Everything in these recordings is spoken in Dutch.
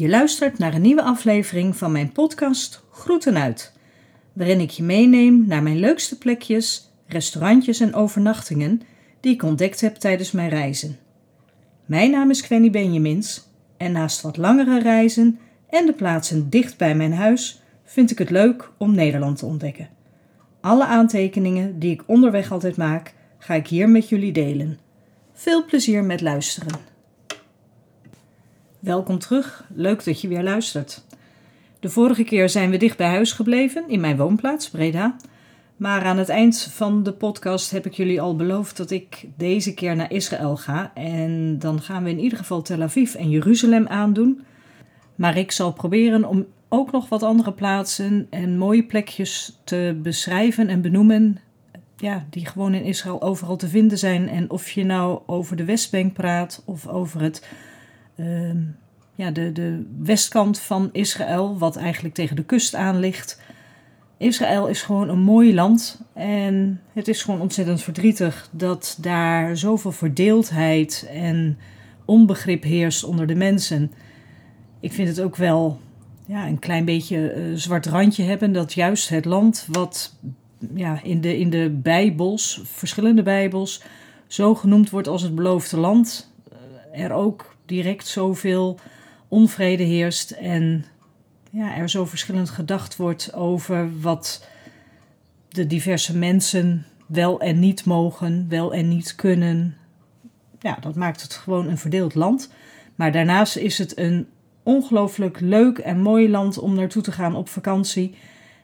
Je luistert naar een nieuwe aflevering van mijn podcast Groeten uit, waarin ik je meeneem naar mijn leukste plekjes, restaurantjes en overnachtingen die ik ontdekt heb tijdens mijn reizen. Mijn naam is Quenny Benjamins en naast wat langere reizen en de plaatsen dicht bij mijn huis vind ik het leuk om Nederland te ontdekken. Alle aantekeningen die ik onderweg altijd maak, ga ik hier met jullie delen. Veel plezier met luisteren. Welkom terug, leuk dat je weer luistert. De vorige keer zijn we dicht bij huis gebleven, in mijn woonplaats, Breda. Maar aan het eind van de podcast heb ik jullie al beloofd dat ik deze keer naar Israël ga. En dan gaan we in ieder geval Tel Aviv en Jeruzalem aandoen. Maar ik zal proberen om ook nog wat andere plaatsen en mooie plekjes te beschrijven en benoemen. Ja, die gewoon in Israël overal te vinden zijn. En of je nou over de Westbank praat of over het, uh, ja, de, de westkant van Israël, wat eigenlijk tegen de kust aan ligt. Israël is gewoon een mooi land en het is gewoon ontzettend verdrietig dat daar zoveel verdeeldheid en onbegrip heerst onder de mensen. Ik vind het ook wel ja, een klein beetje uh, zwart randje hebben dat juist het land wat ja, in, de, in de Bijbels, verschillende Bijbels, zo genoemd wordt als het beloofde land, uh, er ook direct zoveel onvrede heerst en ja, er zo verschillend gedacht wordt over wat de diverse mensen wel en niet mogen, wel en niet kunnen. Ja, dat maakt het gewoon een verdeeld land. Maar daarnaast is het een ongelooflijk leuk en mooi land om naartoe te gaan op vakantie.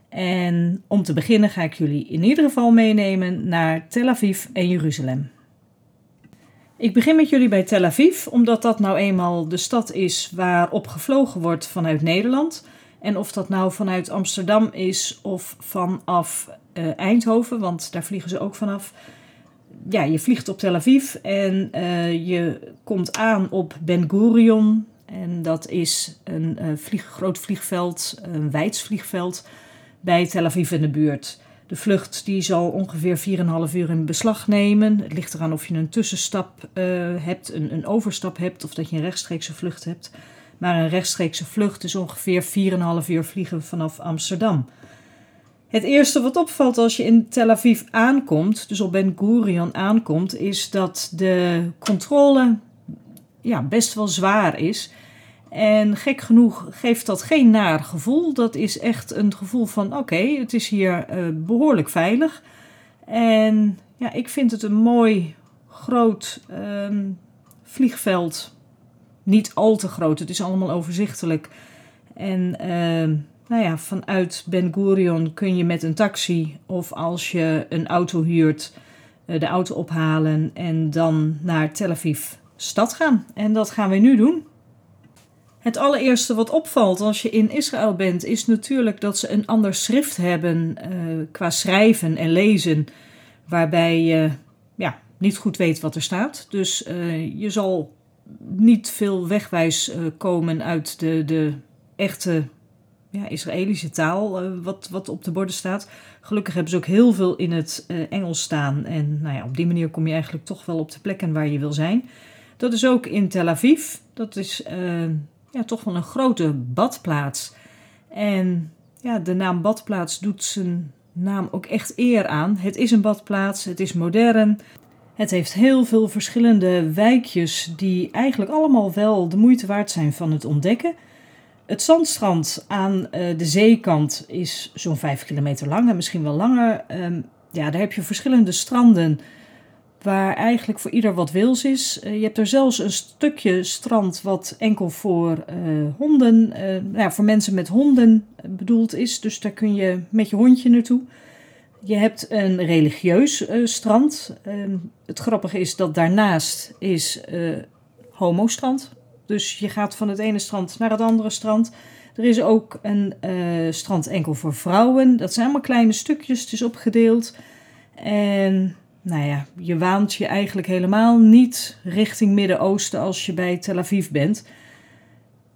En om te beginnen ga ik jullie in ieder geval meenemen naar Tel Aviv en Jeruzalem. Ik begin met jullie bij Tel Aviv, omdat dat nou eenmaal de stad is waarop gevlogen wordt vanuit Nederland. En of dat nou vanuit Amsterdam is of vanaf uh, Eindhoven, want daar vliegen ze ook vanaf. Ja, je vliegt op Tel Aviv en uh, je komt aan op Ben Gurion. En dat is een uh, vlieg, groot vliegveld, een wijds vliegveld bij Tel Aviv in de buurt. De vlucht die zal ongeveer 4,5 uur in beslag nemen. Het ligt eraan of je een tussenstap hebt, een, een overstap hebt of dat je een rechtstreekse vlucht hebt. Maar een rechtstreekse vlucht is ongeveer 4,5 uur vliegen vanaf Amsterdam. Het eerste wat opvalt als je in Tel Aviv aankomt, dus op Ben Gurion aankomt, is dat de controle ja, best wel zwaar is. En gek genoeg geeft dat geen naar gevoel. Dat is echt een gevoel van: oké, het is hier uh, behoorlijk veilig. En ja, ik vind het een mooi groot um, vliegveld niet al te groot. Het is allemaal overzichtelijk. En uh, nou ja, vanuit Ben Gurion kun je met een taxi of als je een auto huurt, uh, de auto ophalen en dan naar Tel Aviv stad gaan. En dat gaan we nu doen. Het allereerste wat opvalt als je in Israël bent, is natuurlijk dat ze een ander schrift hebben uh, qua schrijven en lezen, waarbij je ja, niet goed weet wat er staat. Dus uh, je zal niet veel wegwijs uh, komen uit de, de echte ja, Israëlische taal, wat, wat op de borden staat. Gelukkig hebben ze ook heel veel in het Engels staan. En nou ja, op die manier kom je eigenlijk toch wel op de plekken waar je wil zijn. Dat is ook in Tel Aviv. Dat is ja, toch wel een grote badplaats. En ja, de naam badplaats doet zijn naam ook echt eer aan. Het is een badplaats, het is modern. Het heeft heel veel verschillende wijkjes die eigenlijk allemaal wel de moeite waard zijn van het ontdekken. Het zandstrand aan uh, de zeekant is zo'n 5 kilometer lang en misschien wel langer. Um, ja, daar heb je verschillende stranden waar eigenlijk voor ieder wat wils is. Uh, je hebt er zelfs een stukje strand wat enkel voor uh, honden, nou ja, voor mensen met honden bedoeld is. Dus daar kun je met je hondje naartoe. Je hebt een religieus strand. Uh, het grappige is dat daarnaast is homostrand. Dus je gaat van het ene strand naar het andere strand. Er is ook een strand enkel voor vrouwen. Dat zijn allemaal kleine stukjes, het is opgedeeld. En nou ja, je waant je eigenlijk helemaal niet richting Midden-Oosten als je bij Tel Aviv bent.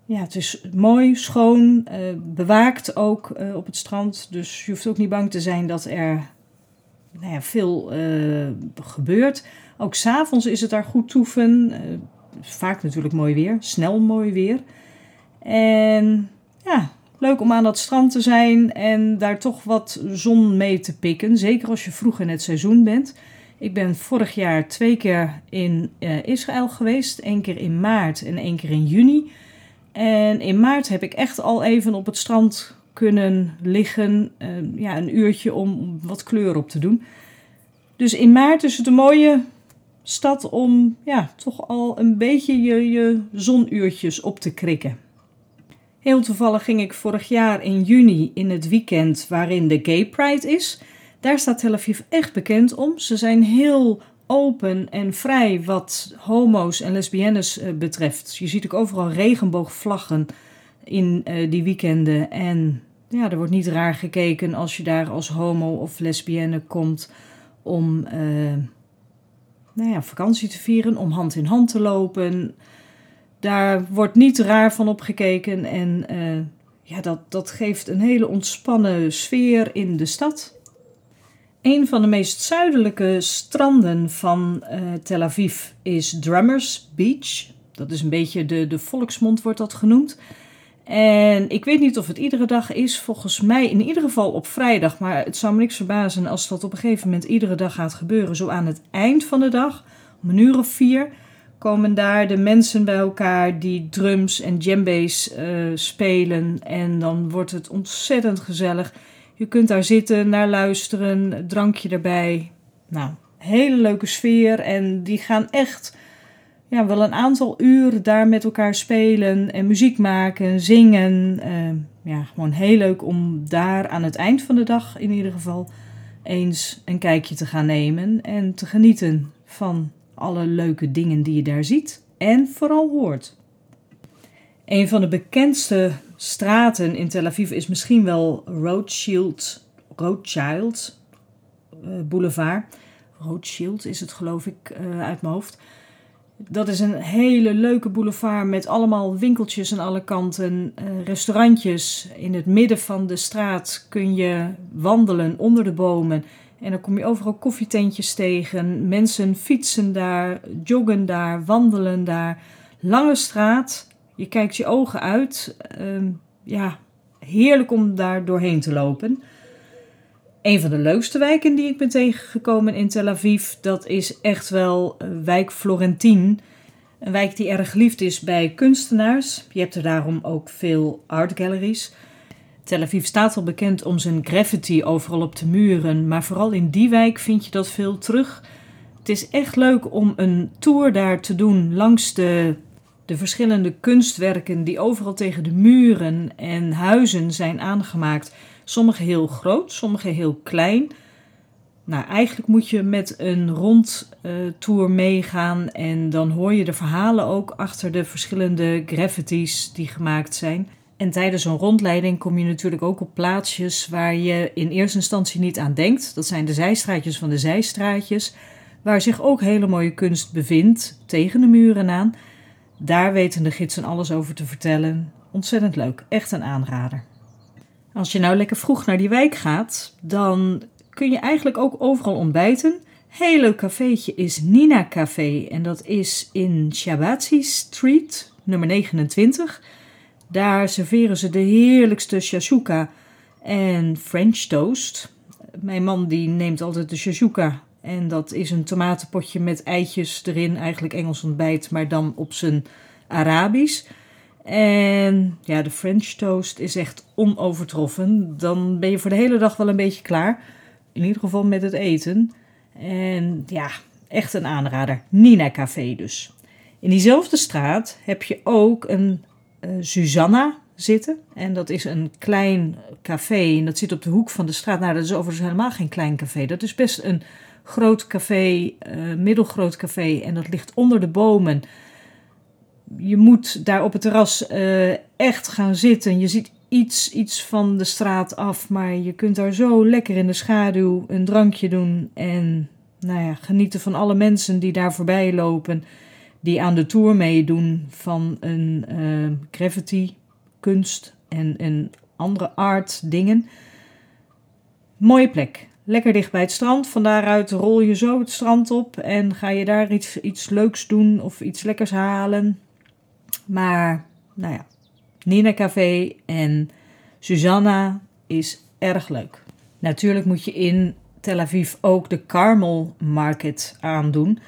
Ja, het is mooi, schoon, uh, bewaakt ook uh, op het strand. Dus je hoeft ook niet bang te zijn dat er nou ja, veel uh, gebeurt. Ook s'avonds is het daar goed toeven. vaak natuurlijk mooi weer, snel mooi weer. En ja, leuk om aan dat strand te zijn en daar toch wat zon mee te pikken. Zeker als je vroeg in het seizoen bent. Ik ben vorig jaar twee keer in uh, Israël geweest. één keer in maart en één keer in juni. En in maart heb ik echt al even op het strand kunnen liggen. Uh, ja, een uurtje om wat kleur op te doen. Dus in maart is het een mooie stad om ja, toch al een beetje je, je zonuurtjes op te krikken. Heel toevallig ging ik vorig jaar in juni in het weekend waarin de Gay Pride is. Daar staat Tel Aviv echt bekend om. Ze zijn heel open en vrij wat homo's en lesbiennes uh, betreft. Je ziet ook overal regenboogvlaggen in uh, die weekenden. En ja, er wordt niet raar gekeken als je daar als homo of lesbienne komt om uh, nou ja, vakantie te vieren, om hand in hand te lopen. Daar wordt niet raar van opgekeken en ja, dat, dat geeft een hele ontspannen sfeer in de stad. Een van de meest zuidelijke stranden van uh, Tel Aviv is Drummers Beach. Dat is een beetje de, de volksmond wordt dat genoemd. En ik weet niet of het iedere dag is. Volgens mij in ieder geval op vrijdag. Maar het zou me niks verbazen als dat op een gegeven moment iedere dag gaat gebeuren. Zo aan het eind van de dag, om een uur of vier, komen daar de mensen bij elkaar die drums en djembe's uh, spelen. En dan wordt het ontzettend gezellig. Je kunt daar zitten, naar luisteren, drankje erbij. Nou, hele leuke sfeer. En die gaan echt ja, wel een aantal uur daar met elkaar spelen en muziek maken, zingen. Uh, ja, gewoon heel leuk om daar aan het eind van de dag in ieder geval eens een kijkje te gaan nemen en te genieten van alle leuke dingen die je daar ziet en vooral hoort. Een van de bekendste straten in Tel Aviv is misschien wel Rothschild, Rothschild uh, Boulevard. Rothschild is het geloof ik uh, uit mijn hoofd. Dat is een hele leuke boulevard met allemaal winkeltjes aan alle kanten, uh, restaurantjes. In het midden van de straat kun je wandelen onder de bomen. En dan kom je overal koffietentjes tegen. Mensen fietsen daar, joggen daar, wandelen daar. Lange straat, je kijkt je ogen uit. Uh, ja, heerlijk om daar doorheen te lopen. Een van de leukste wijken die ik ben tegengekomen in Tel Aviv, dat is echt wel wijk Florentien. Een wijk die erg geliefd is bij kunstenaars. Je hebt er daarom ook veel art galleries. Tel Aviv staat al bekend om zijn graffiti overal op de muren, maar vooral in die wijk vind je dat veel terug. Het is echt leuk om een tour daar te doen langs de de verschillende kunstwerken die overal tegen de muren en huizen zijn aangemaakt. Sommige heel groot, sommige heel klein. Nou, eigenlijk moet je met een rondtour uh, meegaan en dan hoor je de verhalen ook achter de verschillende graffitis die gemaakt zijn. En tijdens een rondleiding kom je natuurlijk ook op plaatsjes waar je in eerste instantie niet aan denkt. Dat zijn de zijstraatjes van de zijstraatjes, waar zich ook hele mooie kunst bevindt tegen de muren aan. Daar weten de gidsen alles over te vertellen. Ontzettend leuk, echt een aanrader. Als je nou lekker vroeg naar die wijk gaat, dan kun je eigenlijk ook overal ontbijten. Heel leuk cafeetje is Nina Café en dat is in Shabatsi Street, nummer 29. Daar serveren ze de heerlijkste shashuka en French toast. Mijn man die neemt altijd de shashuka en dat is een tomatenpotje met eitjes erin, eigenlijk Engels ontbijt, maar dan op zijn Arabisch. En ja, de French toast is echt onovertroffen. Dan ben je voor de hele dag wel een beetje klaar. In ieder geval met het eten. En ja, echt een aanrader. Nina Café dus. In diezelfde straat heb je ook een uh, Susanna zitten. En dat is een klein café. En dat zit op de hoek van de straat. Nou, dat is overigens helemaal geen klein café. Dat is best een groot café, uh, middelgroot café. En dat ligt onder de bomen. Je moet daar op het terras uh, echt gaan zitten. Je ziet iets, iets van de straat af, maar je kunt daar zo lekker in de schaduw een drankje doen. En nou ja, genieten van alle mensen die daar voorbij lopen. Die aan de tour meedoen van een uh, graffiti, kunst en, en andere art dingen. Mooie plek lekker dicht bij het strand. Van daaruit rol je zo het strand op en ga je daar iets, iets leuks doen of iets lekkers halen. Maar, nou ja, Nina Café en Susanna is erg leuk. Natuurlijk moet je in Tel Aviv ook de Carmel Market aandoen.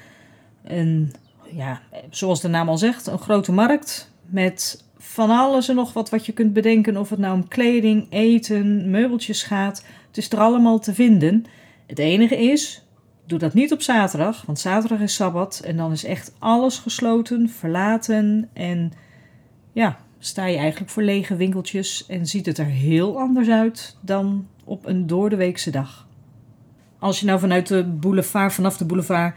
Een, ja, zoals de naam al zegt, een grote markt met van alles en nog wat wat je kunt bedenken. Of het nou om kleding, eten, meubeltjes gaat. Het is er allemaal te vinden. Het enige is, doe dat niet op zaterdag, want zaterdag is Sabbat en dan is echt alles gesloten, verlaten en ja, sta je eigenlijk voor lege winkeltjes en ziet het er heel anders uit dan op een doordeweekse dag. Als je nou vanuit de boulevard, vanaf de boulevard,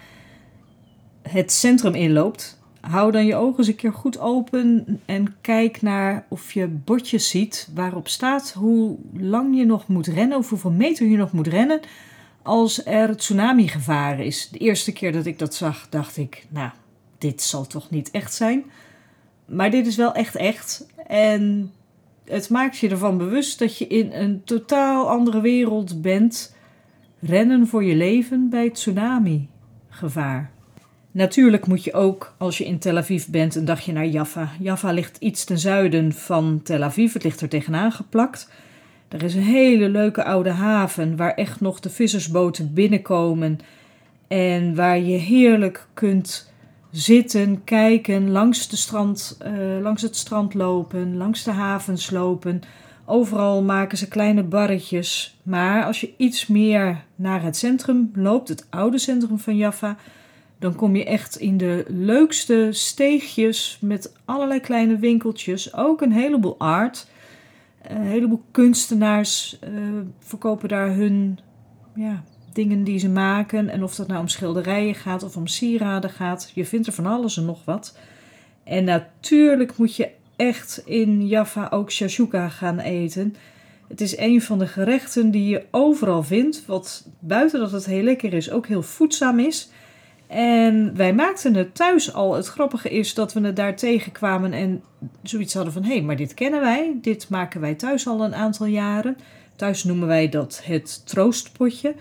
het centrum inloopt, hou dan je ogen eens een keer goed open en kijk naar of je bordjes ziet waarop staat hoe lang je nog moet rennen of hoeveel meter je nog moet rennen als er tsunami-gevaar is. De eerste keer dat ik dat zag, dacht ik, nou, dit zal toch niet echt zijn. Maar dit is wel echt echt. En het maakt je ervan bewust dat je in een totaal andere wereld bent. Rennen voor je leven bij tsunami-gevaar. Natuurlijk moet je ook, als je in Tel Aviv bent, een dagje naar Jaffa. Jaffa ligt iets ten zuiden van Tel Aviv. Het ligt er tegenaan geplakt. Er is een hele leuke oude haven waar echt nog de vissersboten binnenkomen. En waar je heerlijk kunt zitten, kijken, langs, de strand, uh, langs het strand lopen, langs de havens lopen. Overal maken ze kleine barretjes. Maar als je iets meer naar het centrum loopt, het oude centrum van Jaffa, dan kom je echt in de leukste steegjes met allerlei kleine winkeltjes. Ook een heleboel art. Een heleboel kunstenaars uh, verkopen daar hun ja, dingen die ze maken. En of dat nou om schilderijen gaat of om sieraden gaat. Je vindt er van alles en nog wat. En natuurlijk moet je echt in Jaffa ook shashuka gaan eten. Het is een van de gerechten die je overal vindt. Wat buiten dat het heel lekker is, ook heel voedzaam is. En wij maakten het thuis al. Het grappige is dat we het daar tegenkwamen en zoiets hadden van: hé, hey, maar dit kennen wij. Dit maken wij thuis al een aantal jaren. Thuis noemen wij dat het troostpotje.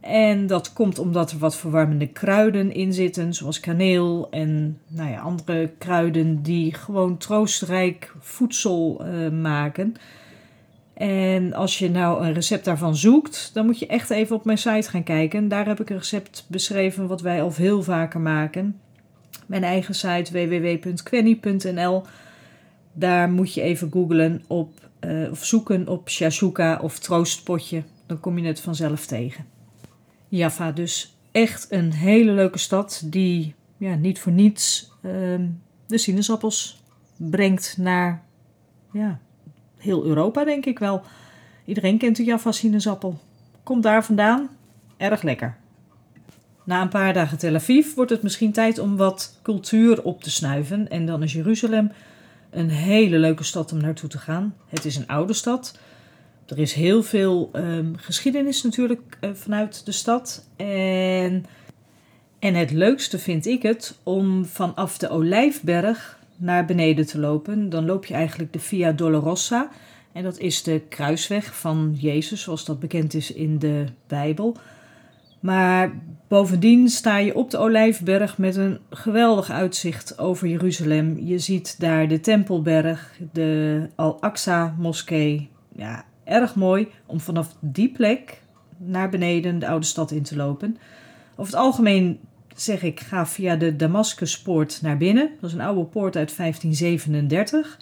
En dat komt omdat er wat verwarmende kruiden in zitten, zoals kaneel en nou ja, andere kruiden die gewoon troostrijk voedsel uh, maken. En als je nou een recept daarvan zoekt, dan moet je echt even op mijn site gaan kijken. Daar heb ik een recept beschreven wat wij al veel vaker maken. Mijn eigen site www.quenny.nl. Daar moet je even googlen op, uh, of zoeken op shashuka of troostpotje. Dan kom je het vanzelf tegen. Jaffa dus echt een hele leuke stad die ja, niet voor niets uh, de sinaasappels brengt naar ja, heel Europa, denk ik wel. Iedereen kent de Jaffa sinaasappel. Komt daar vandaan. Erg lekker. Na een paar dagen Tel Aviv wordt het misschien tijd om wat cultuur op te snuiven. En dan is Jeruzalem een hele leuke stad om naartoe te gaan. Het is een oude stad. Er is heel veel um, geschiedenis natuurlijk uh, vanuit de stad. En, en het leukste vind ik het om vanaf de Olijfberg naar beneden te lopen. Dan loop je eigenlijk de Via Dolorosa. En dat is de kruisweg van Jezus, zoals dat bekend is in de Bijbel. Maar bovendien sta je op de Olijfberg met een geweldig uitzicht over Jeruzalem. Je ziet daar de Tempelberg, de Al-Aqsa-moskee. Ja, erg mooi om vanaf die plek naar beneden de oude stad in te lopen. Over het algemeen zeg ik, ga via de Damascuspoort naar binnen. Dat is een oude poort uit 1537.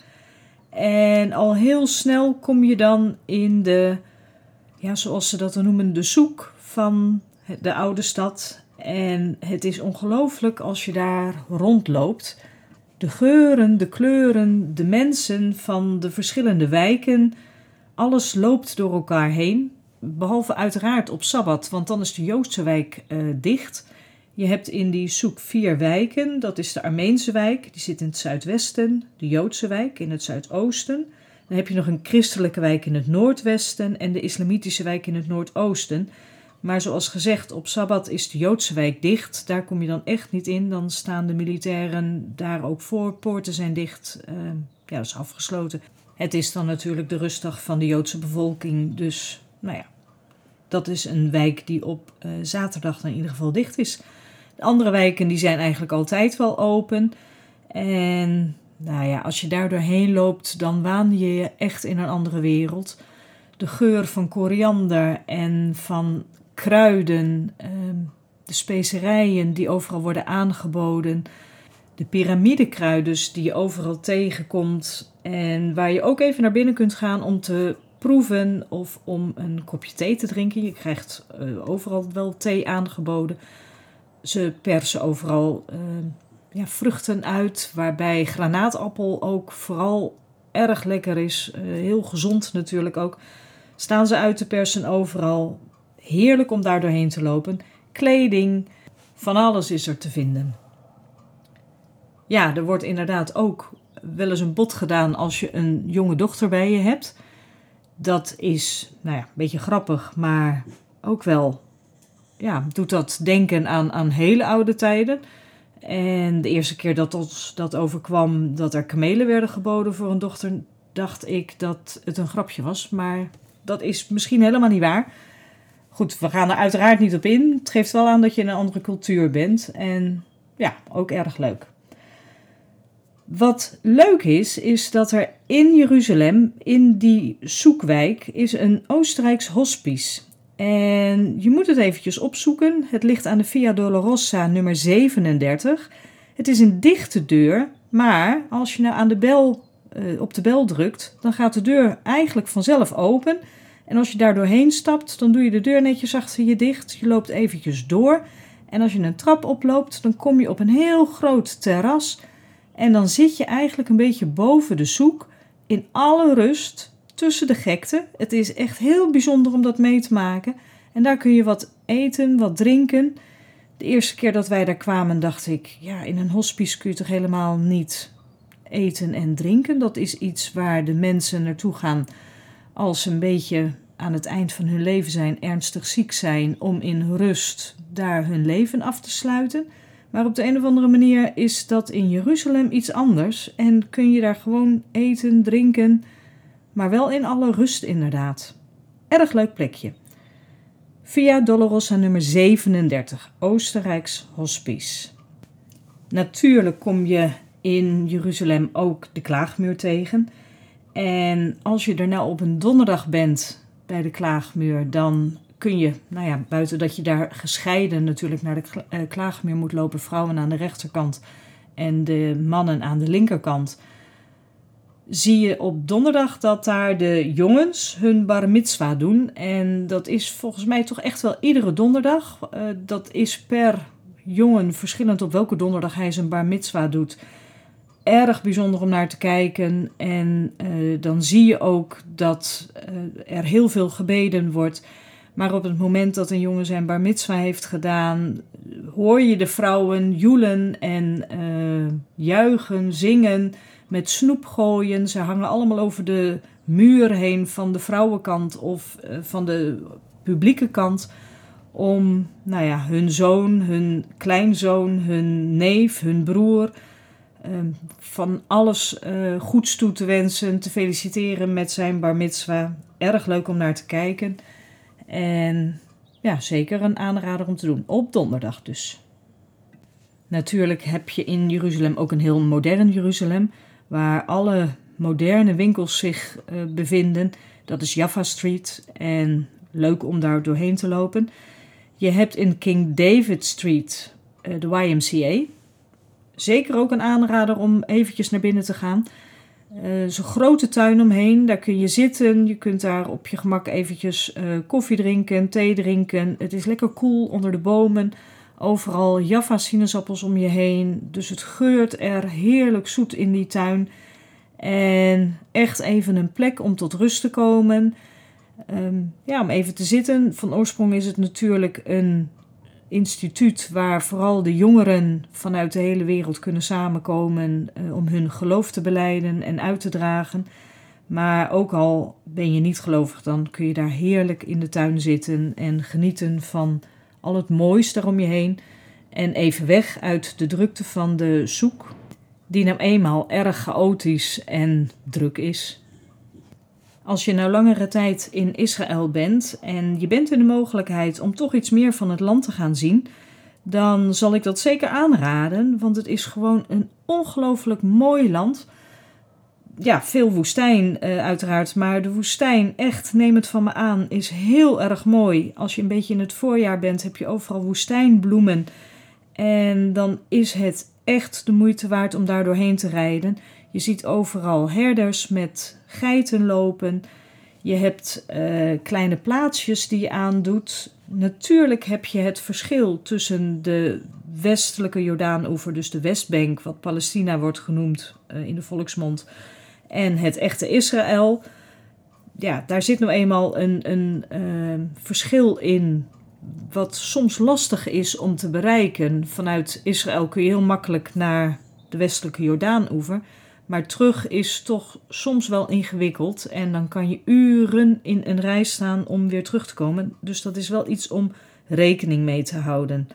En al heel snel kom je dan in de, ja, zoals ze dat noemen, de zoek van de oude stad. En het is ongelooflijk als je daar rondloopt. De geuren, de kleuren, de mensen van de verschillende wijken. Alles loopt door elkaar heen. Behalve uiteraard op Sabbat, want dan is de Joodse wijk uh, dicht. Je hebt in die zoek vier wijken. Dat is de Armeense wijk, die zit in het zuidwesten. De Joodse wijk in het zuidoosten. Dan heb je nog een christelijke wijk in het noordwesten en de islamitische wijk in het noordoosten. Maar zoals gezegd, op Sabbat is de Joodse wijk dicht. Daar kom je dan echt niet in. Dan staan de militairen daar ook voor. Poorten zijn dicht. Uh, ja, dat is afgesloten. Het is dan natuurlijk de rustdag van de Joodse bevolking. Dus, nou ja, dat is een wijk die op uh, zaterdag dan in ieder geval dicht is. De andere wijken die zijn eigenlijk altijd wel open. En nou ja, als je daar doorheen loopt, dan waan je je echt in een andere wereld. De geur van koriander en van kruiden, ehm, de specerijen die overal worden aangeboden, de piramidekruiden die je overal tegenkomt en waar je ook even naar binnen kunt gaan om te proeven of om een kopje thee te drinken. Je krijgt uh, overal wel thee aangeboden. Ze persen overal uh, ja, vruchten uit, waarbij granaatappel ook vooral erg lekker is. Uh, heel gezond natuurlijk ook. Staan ze uit te persen overal. Heerlijk om daar doorheen te lopen. Kleding, van alles is er te vinden. Ja, er wordt inderdaad ook wel eens een bod gedaan als je een jonge dochter bij je hebt. Dat is, nou ja, een beetje grappig, maar ook wel, ja, doet dat denken aan, aan hele oude tijden. En de eerste keer dat ons dat overkwam, dat er kamelen werden geboden voor een dochter, dacht ik dat het een grapje was. Maar dat is misschien helemaal niet waar. Goed, we gaan er uiteraard niet op in. Het geeft wel aan dat je in een andere cultuur bent. En ja, ook erg leuk. Wat leuk is, is dat er in Jeruzalem, in die zoekwijk, is een Oostenrijks hospice. En je moet het eventjes opzoeken. Het ligt aan de Via Dolorosa nummer 37. Het is een dichte deur, maar als je nou aan de bel, uh, op de bel drukt, dan gaat de deur eigenlijk vanzelf open. En als je daar doorheen stapt, dan doe je de deur netjes achter je dicht. Je loopt eventjes door. En als je een trap oploopt, dan kom je op een heel groot terras en dan zit je eigenlijk een beetje boven de zoek in alle rust tussen de gekte. Het is echt heel bijzonder om dat mee te maken. En daar kun je wat eten, wat drinken. De eerste keer dat wij daar kwamen, dacht ik: ja, in een hospice kun je toch helemaal niet eten en drinken. Dat is iets waar de mensen naartoe gaan als ze een beetje aan het eind van hun leven zijn, ernstig ziek zijn, om in rust daar hun leven af te sluiten. Maar op de een of andere manier is dat in Jeruzalem iets anders en kun je daar gewoon eten, drinken, maar wel in alle rust inderdaad. Erg leuk plekje. Via Dolorosa nummer 37, Oostenrijks Hospice. Natuurlijk kom je in Jeruzalem ook de klaagmuur tegen. En als je er nou op een donderdag bent bij de klaagmuur, dan kun je, nou ja, buiten dat je daar gescheiden natuurlijk naar de uh, klaagmuur moet lopen, vrouwen aan de rechterkant en de mannen aan de linkerkant, zie je op donderdag dat daar de jongens hun bar mitzwa doen. En dat is volgens mij toch echt wel iedere donderdag. Uh, dat is per jongen verschillend op welke donderdag hij zijn bar mitzwa doet. Erg bijzonder om naar te kijken. En uh, dan zie je ook dat er heel veel gebeden wordt. Maar op het moment dat een jongen zijn bar mitzwa heeft gedaan, hoor je de vrouwen joelen en juichen, zingen, met snoep gooien. Ze hangen allemaal over de muur heen van de vrouwenkant of uh, van de publieke kant. Om nou ja, hun zoon, hun kleinzoon, hun neef, hun broer. Uh, van alles goeds toe te wensen, te feliciteren met zijn bar mitzwa. Erg leuk om naar te kijken. En ja, zeker een aanrader om te doen. Op donderdag dus. Natuurlijk heb je in Jeruzalem ook een heel modern Jeruzalem, waar alle moderne winkels zich uh, bevinden. Dat is Jaffa Street en leuk om daar doorheen te lopen. Je hebt in King David Street uh, de YMCA. Zeker ook een aanrader om eventjes naar binnen te gaan. Uh, Zo'n grote tuin omheen, daar kun je zitten. Je kunt daar op je gemak eventjes koffie drinken, thee drinken. Het is lekker koel onder de bomen. Overal Jaffa sinaasappels om je heen. Dus het geurt er heerlijk zoet in die tuin. En echt even een plek om tot rust te komen. Um, ja, om even te zitten. Van oorsprong is het natuurlijk een instituut waar vooral de jongeren vanuit de hele wereld kunnen samenkomen uh, om hun geloof te beleiden en uit te dragen. Maar ook al ben je niet gelovig, dan kun je daar heerlijk in de tuin zitten en genieten van al het moois daar om je heen. En even weg uit de drukte van de zoek, die nou eenmaal erg chaotisch en druk is. Als je nou langere tijd in Israël bent en je bent in de mogelijkheid om toch iets meer van het land te gaan zien, dan zal ik dat zeker aanraden, want het is gewoon een ongelooflijk mooi land. Ja, veel woestijn uh, uiteraard, maar de woestijn, echt, neem het van me aan, is heel erg mooi. Als je een beetje in het voorjaar bent, heb je overal woestijnbloemen. En dan is het echt de moeite waard om daar doorheen te rijden. Je ziet overal herders met geiten lopen. Je hebt uh, kleine plaatsjes die je aandoet. Natuurlijk heb je het verschil tussen de westelijke Jordaanoever, dus de Westbank, wat Palestina wordt genoemd uh, in de volksmond, en het echte Israël. Ja, daar zit nou eenmaal een, een uh, verschil in wat soms lastig is om te bereiken. Vanuit Israël kun je heel makkelijk naar de westelijke Jordaanoever. Maar terug is toch soms wel ingewikkeld. En dan kan je uren in een rij staan om weer terug te komen. Dus dat is wel iets om rekening mee te houden.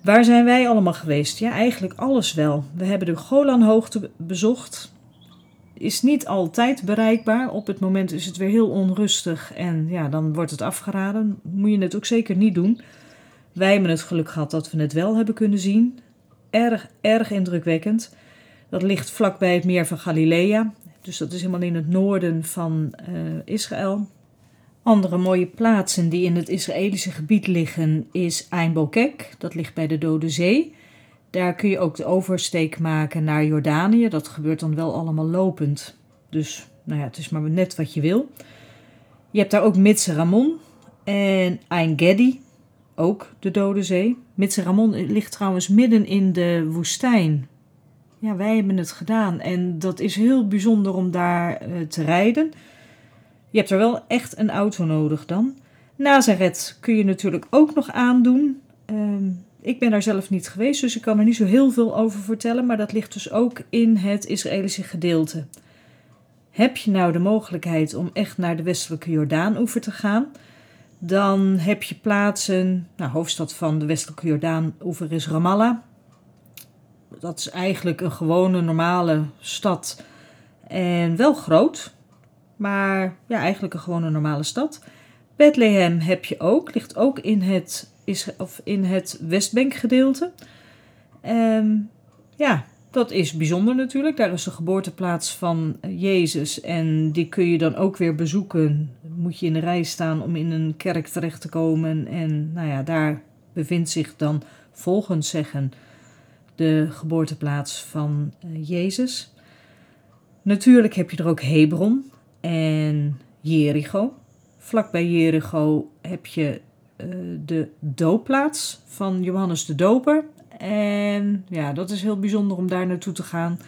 Waar zijn wij allemaal geweest? Ja, eigenlijk alles wel. We hebben de Golanhoogte bezocht. Is niet altijd bereikbaar. Op het moment is het weer heel onrustig en ja, dan wordt het afgeraden. Moet je het ook zeker niet doen. Wij hebben het geluk gehad dat we het wel hebben kunnen zien. Erg, erg indrukwekkend. Dat ligt vlakbij het meer van Galilea. Dus dat is helemaal in het noorden van uh, Israël. Andere mooie plaatsen die in het Israëlische gebied liggen is Ein Bokek. Dat ligt bij de Dode Zee. Daar kun je ook de oversteek maken naar Jordanië. Dat gebeurt dan wel allemaal lopend. Dus nou ja, het is maar net wat je wil. Je hebt daar ook Ramon en Ein Gedi, ook de Dode Zee. Ramon ligt trouwens midden in de woestijn ja, wij hebben het gedaan. En dat is heel bijzonder om daar uh, te rijden. Je hebt er wel echt een auto nodig dan. Nazareth kun je natuurlijk ook nog aandoen. Uh, ik ben daar zelf niet geweest, dus ik kan er niet zo heel veel over vertellen. Maar dat ligt dus ook in het Israëlische gedeelte. Heb je nou de mogelijkheid om echt naar de westelijke Jordaanoever te gaan? Dan heb je plaatsen, nou, hoofdstad van de westelijke Jordaanoever is Ramallah dat is eigenlijk een gewone normale stad. En wel groot, maar ja, eigenlijk een gewone normale stad. Bethlehem heb je ook, ligt ook in het, is, of in het Westbankgedeelte. Um, ja, dat is bijzonder natuurlijk. Daar is de geboorteplaats van Jezus. En die kun je dan ook weer bezoeken. Moet je in de rij staan om in een kerk terecht te komen. En nou ja, daar bevindt zich dan volgens zeggen de geboorteplaats van uh, Jezus. Natuurlijk heb je er ook Hebron en Jericho. Vlakbij Jericho heb je de doopplaats van Johannes de Doper. En ja, dat is heel bijzonder om daar naartoe te gaan.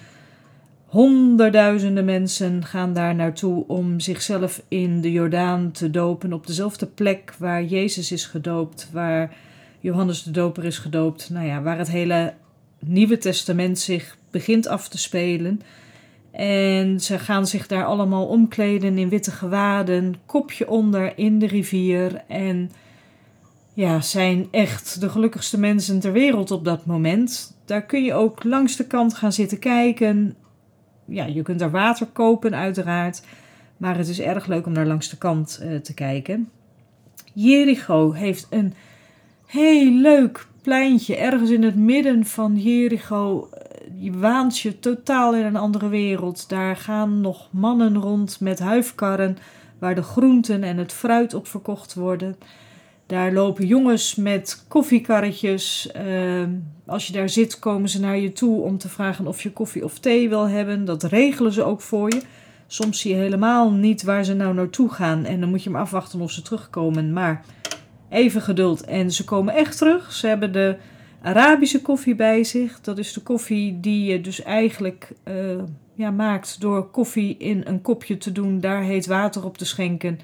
Honderdduizenden mensen gaan daar naartoe om zichzelf in de Jordaan te dopen. Op dezelfde plek waar Jezus is gedoopt, waar Johannes de Doper is gedoopt. Nou ja, waar het hele Nieuwe Testament zich begint af te spelen. En ze gaan zich daar allemaal omkleden in witte gewaden, kopje onder in de rivier. En ja, zijn echt de gelukkigste mensen ter wereld op dat moment. Daar kun je ook langs de kant gaan zitten kijken. Ja, je kunt daar water kopen, uiteraard. Maar het is erg leuk om daar langs de kant uh, te kijken. Jericho heeft een heel leuk pleintje ergens in het midden van Jericho. Je waant je totaal in een andere wereld. Daar gaan nog mannen rond met huifkarren waar de groenten en het fruit op verkocht worden. Daar lopen jongens met koffiekarretjes. Uh, als je daar zit, komen ze naar je toe om te vragen of je koffie of thee wil hebben. Dat regelen ze ook voor je. Soms zie je helemaal niet waar ze nou naartoe gaan en dan moet je maar afwachten of ze terugkomen. Maar Even geduld en ze komen echt terug. Ze hebben de Arabische koffie bij zich. Dat is de koffie die je dus eigenlijk uh, ja, maakt door koffie in een kopje te doen, daar heet water op te schenken,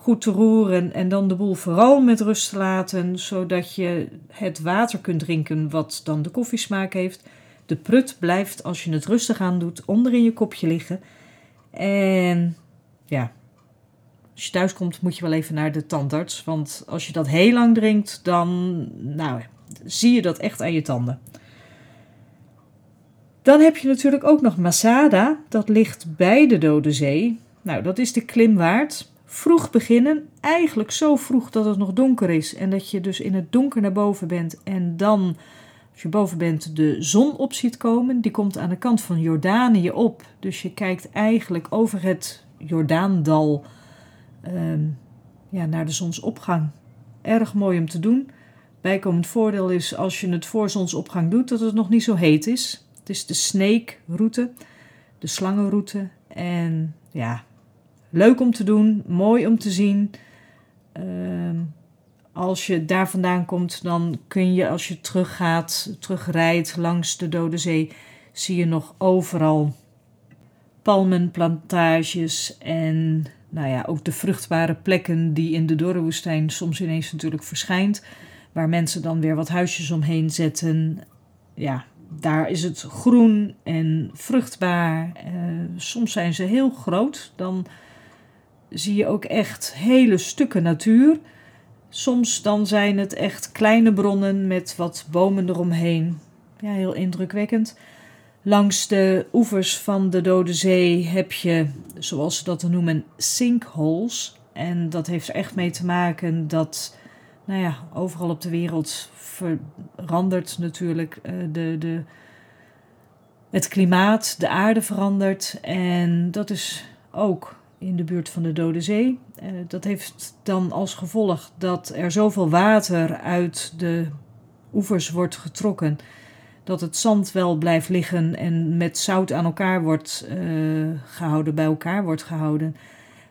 goed te roeren en dan de boel vooral met rust te laten, zodat je het water kunt drinken wat dan de koffiesmaak heeft. De prut blijft als je het rustig aan doet onder in je kopje liggen. En ja, als je thuis komt, moet je wel even naar de tandarts. Want als je dat heel lang drinkt, dan nou, zie je dat echt aan je tanden. Dan heb je natuurlijk ook nog Masada. Dat ligt bij de Dode Zee. Nou, dat is de klim waard. Vroeg beginnen. Eigenlijk zo vroeg dat het nog donker is. En dat je dus in het donker naar boven bent. En dan, als je boven bent, de zon op ziet komen. Die komt aan de kant van Jordanië op. Dus je kijkt eigenlijk over het Jordaandal ehm, ja, naar de zonsopgang. Erg mooi om te doen. Bijkomend voordeel is als je het voor zonsopgang doet, dat het nog niet zo heet is. Het is de snake-route, de slangenroute. En ja, leuk om te doen, mooi om te zien. Ehm, als je daar vandaan komt, dan kun je als je teruggaat, terugrijdt langs de Dode Zee, zie je nog overal palmenplantages en nou ja, ook de vruchtbare plekken die in de dorre woestijn soms ineens natuurlijk verschijnt. Waar mensen dan weer wat huisjes omheen zetten. Ja, daar is het groen en vruchtbaar. Uh, soms zijn ze heel groot. Dan zie je ook echt hele stukken natuur. Soms dan zijn het echt kleine bronnen met wat bomen eromheen. Ja, heel indrukwekkend. Langs de oevers van de Dode Zee heb je, zoals ze dat noemen, sinkholes. En dat heeft er echt mee te maken dat, nou ja, overal op de wereld verandert natuurlijk uh, de, de, het klimaat, de aarde verandert. En dat is ook in de buurt van de Dode Zee. Uh, dat heeft dan als gevolg dat er zoveel water uit de oevers wordt getrokken dat het zand wel blijft liggen en met zout aan elkaar wordt uh, gehouden, bij elkaar wordt gehouden.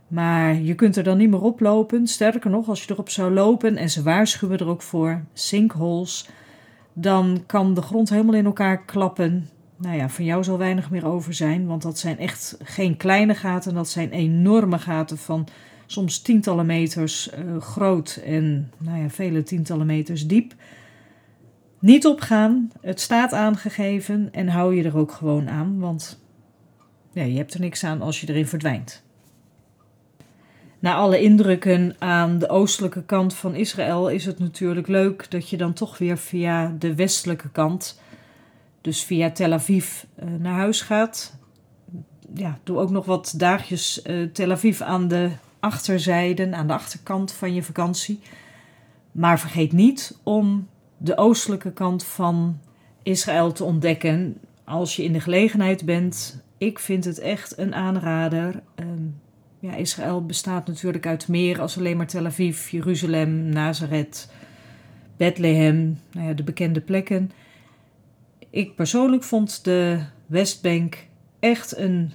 Maar je kunt er dan niet meer oplopen. Sterker nog, als je erop zou lopen, en ze waarschuwen er ook voor, sinkholes, dan kan de grond helemaal in elkaar klappen. Nou ja, van jou zal weinig meer over zijn, want dat zijn echt geen kleine gaten, dat zijn enorme gaten van soms tientallen meters uh, groot en nou ja, vele tientallen meters diep. Niet opgaan, het staat aangegeven en hou je er ook gewoon aan, want ja, je hebt er niks aan als je erin verdwijnt. Na alle indrukken aan de oostelijke kant van Israël is het natuurlijk leuk dat je dan toch weer via de westelijke kant, dus via Tel Aviv, eh, naar huis gaat. Ja, doe ook nog wat dagjes uh, Tel Aviv aan de achterzijde, aan de achterkant van je vakantie. Maar vergeet niet om de oostelijke kant van Israël te ontdekken als je in de gelegenheid bent. Ik vind het echt een aanrader. Ehm, ja, Israël bestaat natuurlijk uit meer als alleen maar Tel Aviv, Jeruzalem, Nazareth, Bethlehem, nou ja, de bekende plekken. Ik persoonlijk vond de Westbank echt een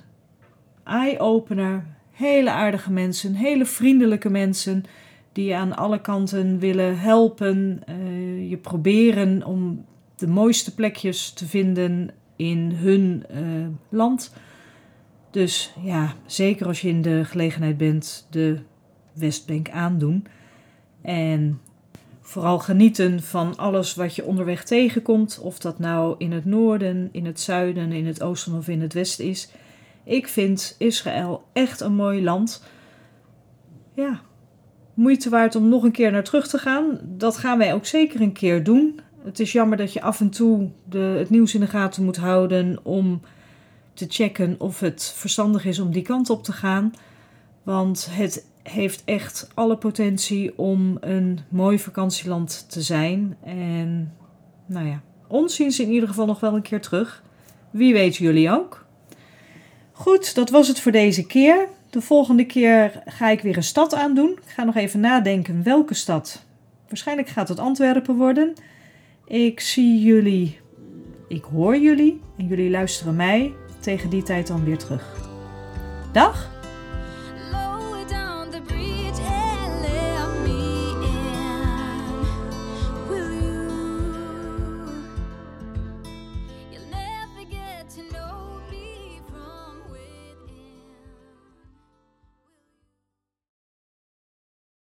eye-opener. Hele aardige mensen, hele vriendelijke mensen die je aan alle kanten willen helpen, uh, je proberen om de mooiste plekjes te vinden in hun uh, land. Dus ja, zeker als je in de gelegenheid bent, de Westbank aandoen. En vooral genieten van alles wat je onderweg tegenkomt. Of dat nou in het noorden, in het zuiden, in het oosten of in het westen is. Ik vind Israël echt een mooi land. Ja, moeite waard om nog een keer naar terug te gaan. Dat gaan wij ook zeker een keer doen. Het is jammer dat je af en toe de, het nieuws in de gaten moet houden om te checken of het verstandig is om die kant op te gaan. Want het heeft echt alle potentie om een mooi vakantieland te zijn. En nou ja, ons zien ze in ieder geval nog wel een keer terug. Wie weet jullie ook. Goed, dat was het voor deze keer. De volgende keer ga ik weer een stad aandoen. Ik ga nog even nadenken welke stad. Waarschijnlijk gaat het Antwerpen worden. Ik zie jullie, ik hoor jullie en jullie luisteren mij tegen die tijd dan weer terug. Dag!